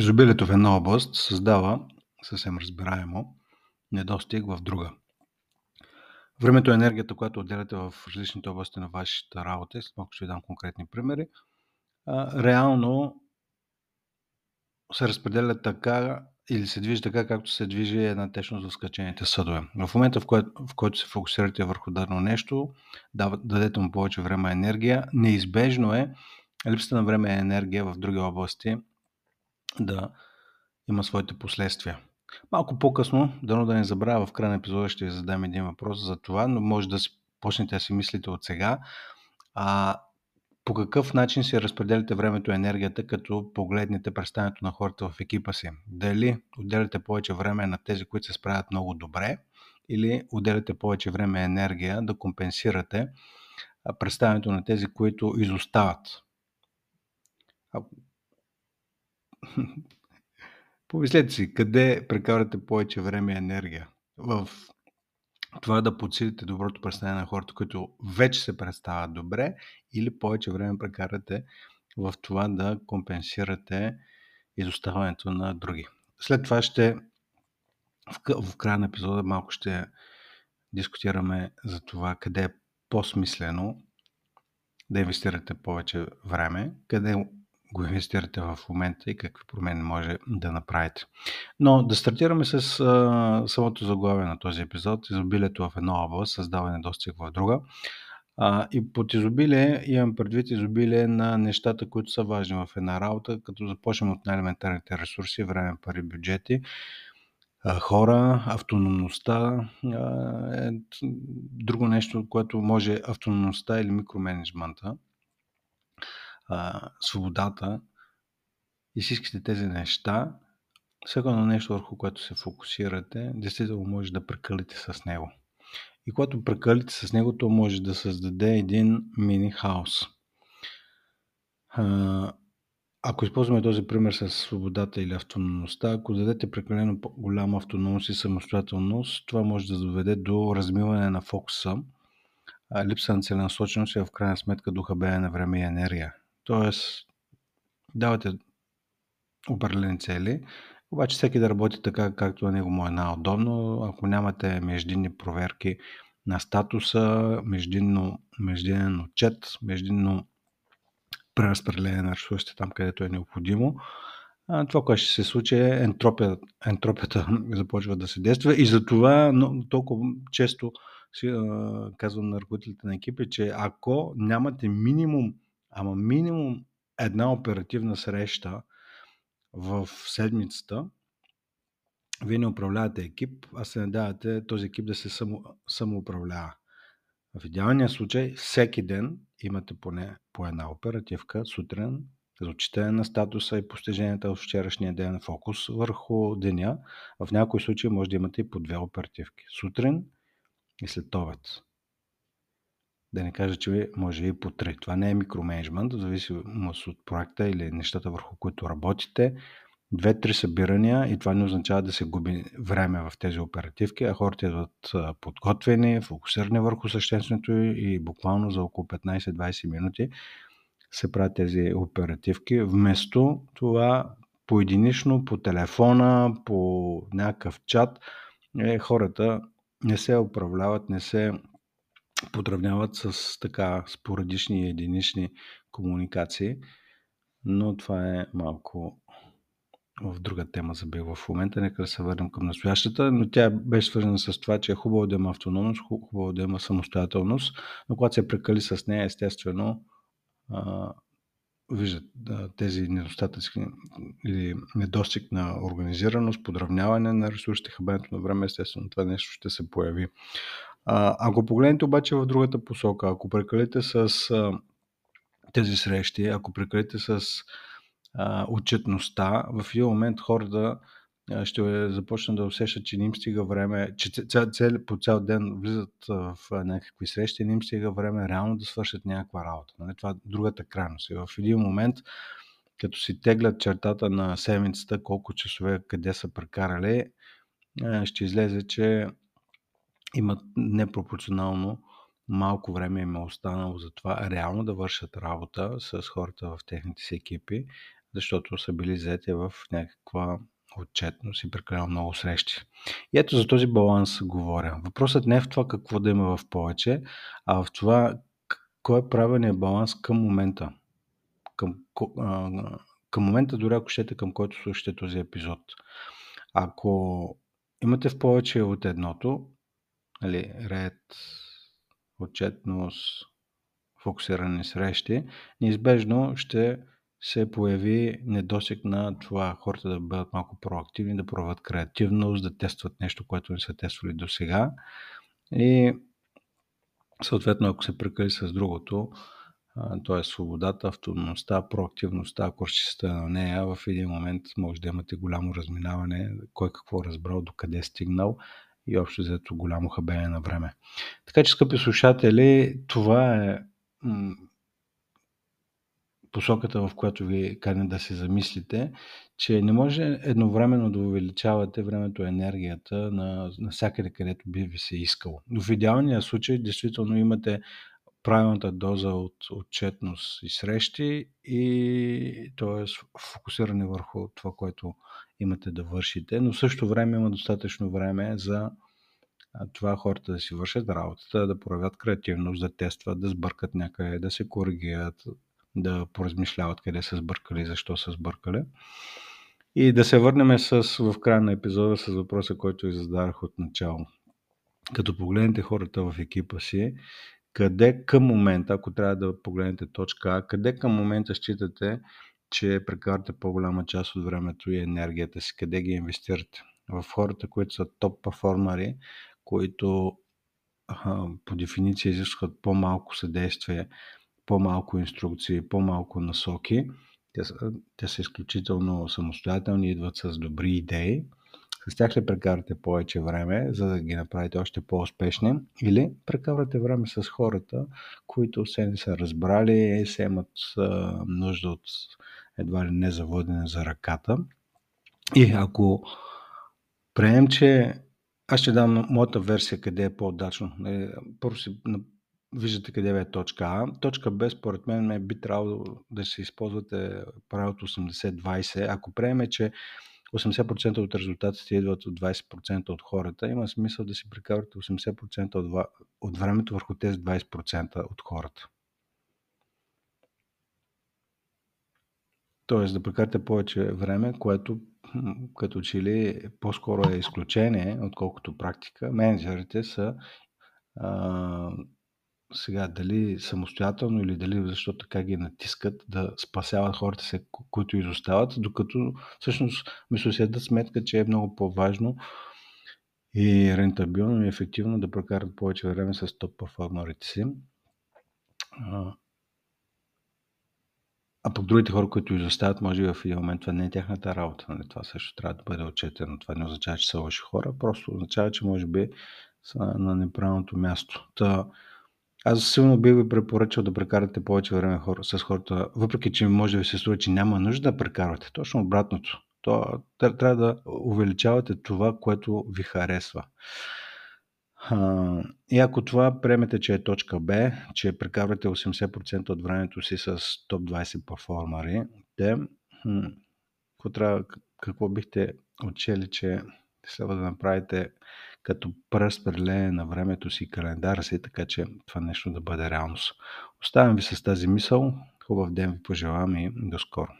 Изобилието в една област създава, съвсем разбираемо, недостиг в друга. Времето е енергията, която отделяте в различните области на вашата работа, след малко ще ви дам конкретни примери, реално се разпределя така или се движи така, както се движи една течност в скачените съдове. В момента, в, кое, в който се фокусирате върху дадено нещо, дадете му повече време и енергия, неизбежно е липсата на време и енергия в други области да има своите последствия. Малко по-късно, дано да не забравя, в края на епизода ще ви задам един въпрос за това, но може да си, почнете да си мислите от сега. А, по какъв начин си разпределяте времето и енергията, като погледнете представянето на хората в екипа си? Дали отделяте повече време на тези, които се справят много добре, или отделяте повече време и енергия да компенсирате представянето на тези, които изостават? Помислете си, къде прекарате повече време и енергия? В това да подсилите доброто представяне на хората, които вече се представят добре, или повече време прекарате в това да компенсирате изоставането на други. След това ще в края на епизода малко ще дискутираме за това къде е по-смислено да инвестирате повече време, къде го инвестирате в момента и какви промени може да направите. Но да стартираме с а, самото заглавие на този епизод. Изобилието в една област, създаване достиг в друга. А, и под изобилие имам предвид изобилие на нещата, които са важни в една работа, като започнем от най-елементарните ресурси, време, пари, бюджети, хора, автономността. Е друго нещо, което може автономността или микроменеджмента а, свободата и всичките тези неща, всяко едно нещо, върху което се фокусирате, действително може да прекалите с него. И когато прекалите с него, то може да създаде един мини хаос. Ако използваме този пример с свободата или автономността, ако дадете прекалено голяма автономност и самостоятелност, това може да доведе до размиване на фокуса, липса на целенасоченост и в крайна сметка до хабене на време и енергия. Тоест, давате определени цели, обаче всеки да работи така, както на него му е най-удобно. Ако нямате междинни проверки на статуса, междинно, междинен отчет, междинно преразпределение на ресурсите там, където е необходимо, това, което ще се случи е ентропията, ентропията започва да се действа и затова толкова често си, казвам на ръководителите на екипи, че ако нямате минимум ама минимум една оперативна среща в седмицата, вие не управлявате екип, а се надявате този екип да се само, самоуправлява. В идеалния случай всеки ден имате поне по една оперативка сутрин за отчитане на статуса и постиженията в вчерашния ден, фокус върху деня. В някои случаи може да имате и по две оперативки. Сутрин и след обед. Да не кажа, че може и по три. Това не е микроменеджмент, в зависимост от проекта или нещата върху които работите. Две-три събирания и това не означава да се губи време в тези оперативки, а хората идват подготвени, фокусирани върху същественото и буквално за около 15-20 минути се правят тези оперативки. Вместо това поединично, по телефона, по някакъв чат, е, хората не се управляват, не се подравняват с така спорадични и единични комуникации, но това е малко в друга тема за бил в момента. Нека да се върнем към настоящата, но тя беше свързана с това, че е хубаво да има автономност, хубаво да има самостоятелност, но когато се прекали с нея, естествено, виждат да, тези недостатъци или недостиг на организираност, подравняване на ресурсите, хабенето на време, естествено това нещо ще се появи. Ако погледнете обаче в другата посока, ако прекалите с а, тези срещи, ако прекалите с а, отчетността, в един момент хората ще започнат да усещат, че не им стига време, че цял, цял, по цял ден влизат в някакви срещи, не им стига време реално да свършат някаква работа. Нали? Това е другата крайност. И в един момент, като си теглят чертата на седмицата, колко часове къде са прекарали, ще излезе, че имат непропорционално малко време им е останало за това реално да вършат работа с хората в техните си екипи, защото са били взети в някаква отчетност и прекалено много срещи. И ето за този баланс говоря. Въпросът не е в това какво да има в повече, а в това кой е правилният баланс към момента. Към, към момента, дори ако щете, към който слушате този епизод. Ако имате в повече от едното, нали, ред, отчетност, фокусирани срещи, неизбежно ще се появи недосек на това хората да бъдат малко проактивни, да проявят креативност, да тестват нещо, което не са тествали до сега. И съответно, ако се прекали с другото, т.е. свободата, автономността, проактивността, ако на нея, в един момент може да имате голямо разминаване, кой какво разбрал, докъде е стигнал и общо взето голямо хабене на време. Така че, скъпи слушатели, това е посоката, в която ви каня да се замислите, че не може едновременно да увеличавате времето и енергията на, на всякъде, където би ви се искало. Но в идеалния случай, действително имате правилната доза от отчетност и срещи и т.е. фокусиране върху това, което имате да вършите, но в същото време има достатъчно време за това хората да си вършат работата, да проявят креативност, да тестват, да сбъркат някъде, да се коригират, да поразмишляват къде са сбъркали защо са сбъркали. И да се върнем с, в края на епизода с въпроса, който ви зададах от начало. Като погледнете хората в екипа си, къде към момента, ако трябва да погледнете точка А, къде към момента считате, че прекарате по-голяма част от времето и енергията си, къде ги инвестирате? В хората, които са топ перформари, които а, по дефиниция изискват по-малко съдействие, по-малко инструкции, по-малко насоки. Те са, те са изключително самостоятелни, идват с добри идеи. С тях ли прекарате повече време, за да ги направите още по-успешни, или прекарате време с хората, които се не са разбрали, се имат нужда от едва ли не заводене за ръката. И ако приемем, че аз ще дам моята версия къде е по-удачно. Нали, първо си виждате къде е точка А. Точка Б, според мен, би трябвало да се използвате правилото 80-20. Ако приеме, че 80% от резултатите идват от 20% от хората, има смисъл да си прекарате 80% от, от времето върху тези 20% от хората. Тоест да прекарате повече време, което като че ли по-скоро е изключение, отколкото практика. Менеджерите са а, сега дали самостоятелно или дали защото така ги натискат да спасяват хората, се, които изостават, докато всъщност мисля се да сметка, че е много по-важно и рентабилно и ефективно да прекарат повече време с топ перформерите си. А пък другите хора, които изостават, може би в един момент това не е тяхната работа. Нали? Това също трябва да бъде отчетено. Това не означава, че са лоши хора, просто означава, че може би са на неправилното място. Та, аз силно бих ви препоръчал да прекарате повече време хора, с хората, въпреки че може да ви се струва, че няма нужда да прекарвате. Точно обратното. То, трябва да увеличавате това, което ви харесва. И ако това приемете, че е точка Б, че прекарвате 80% от времето си с топ 20 перформари, те, какво, трябва, какво бихте отчели, че следва да направите като преразпределение на времето си и календара си, така че това нещо да бъде реалност. Оставям ви с тази мисъл. Хубав ден ви пожелавам и до скоро.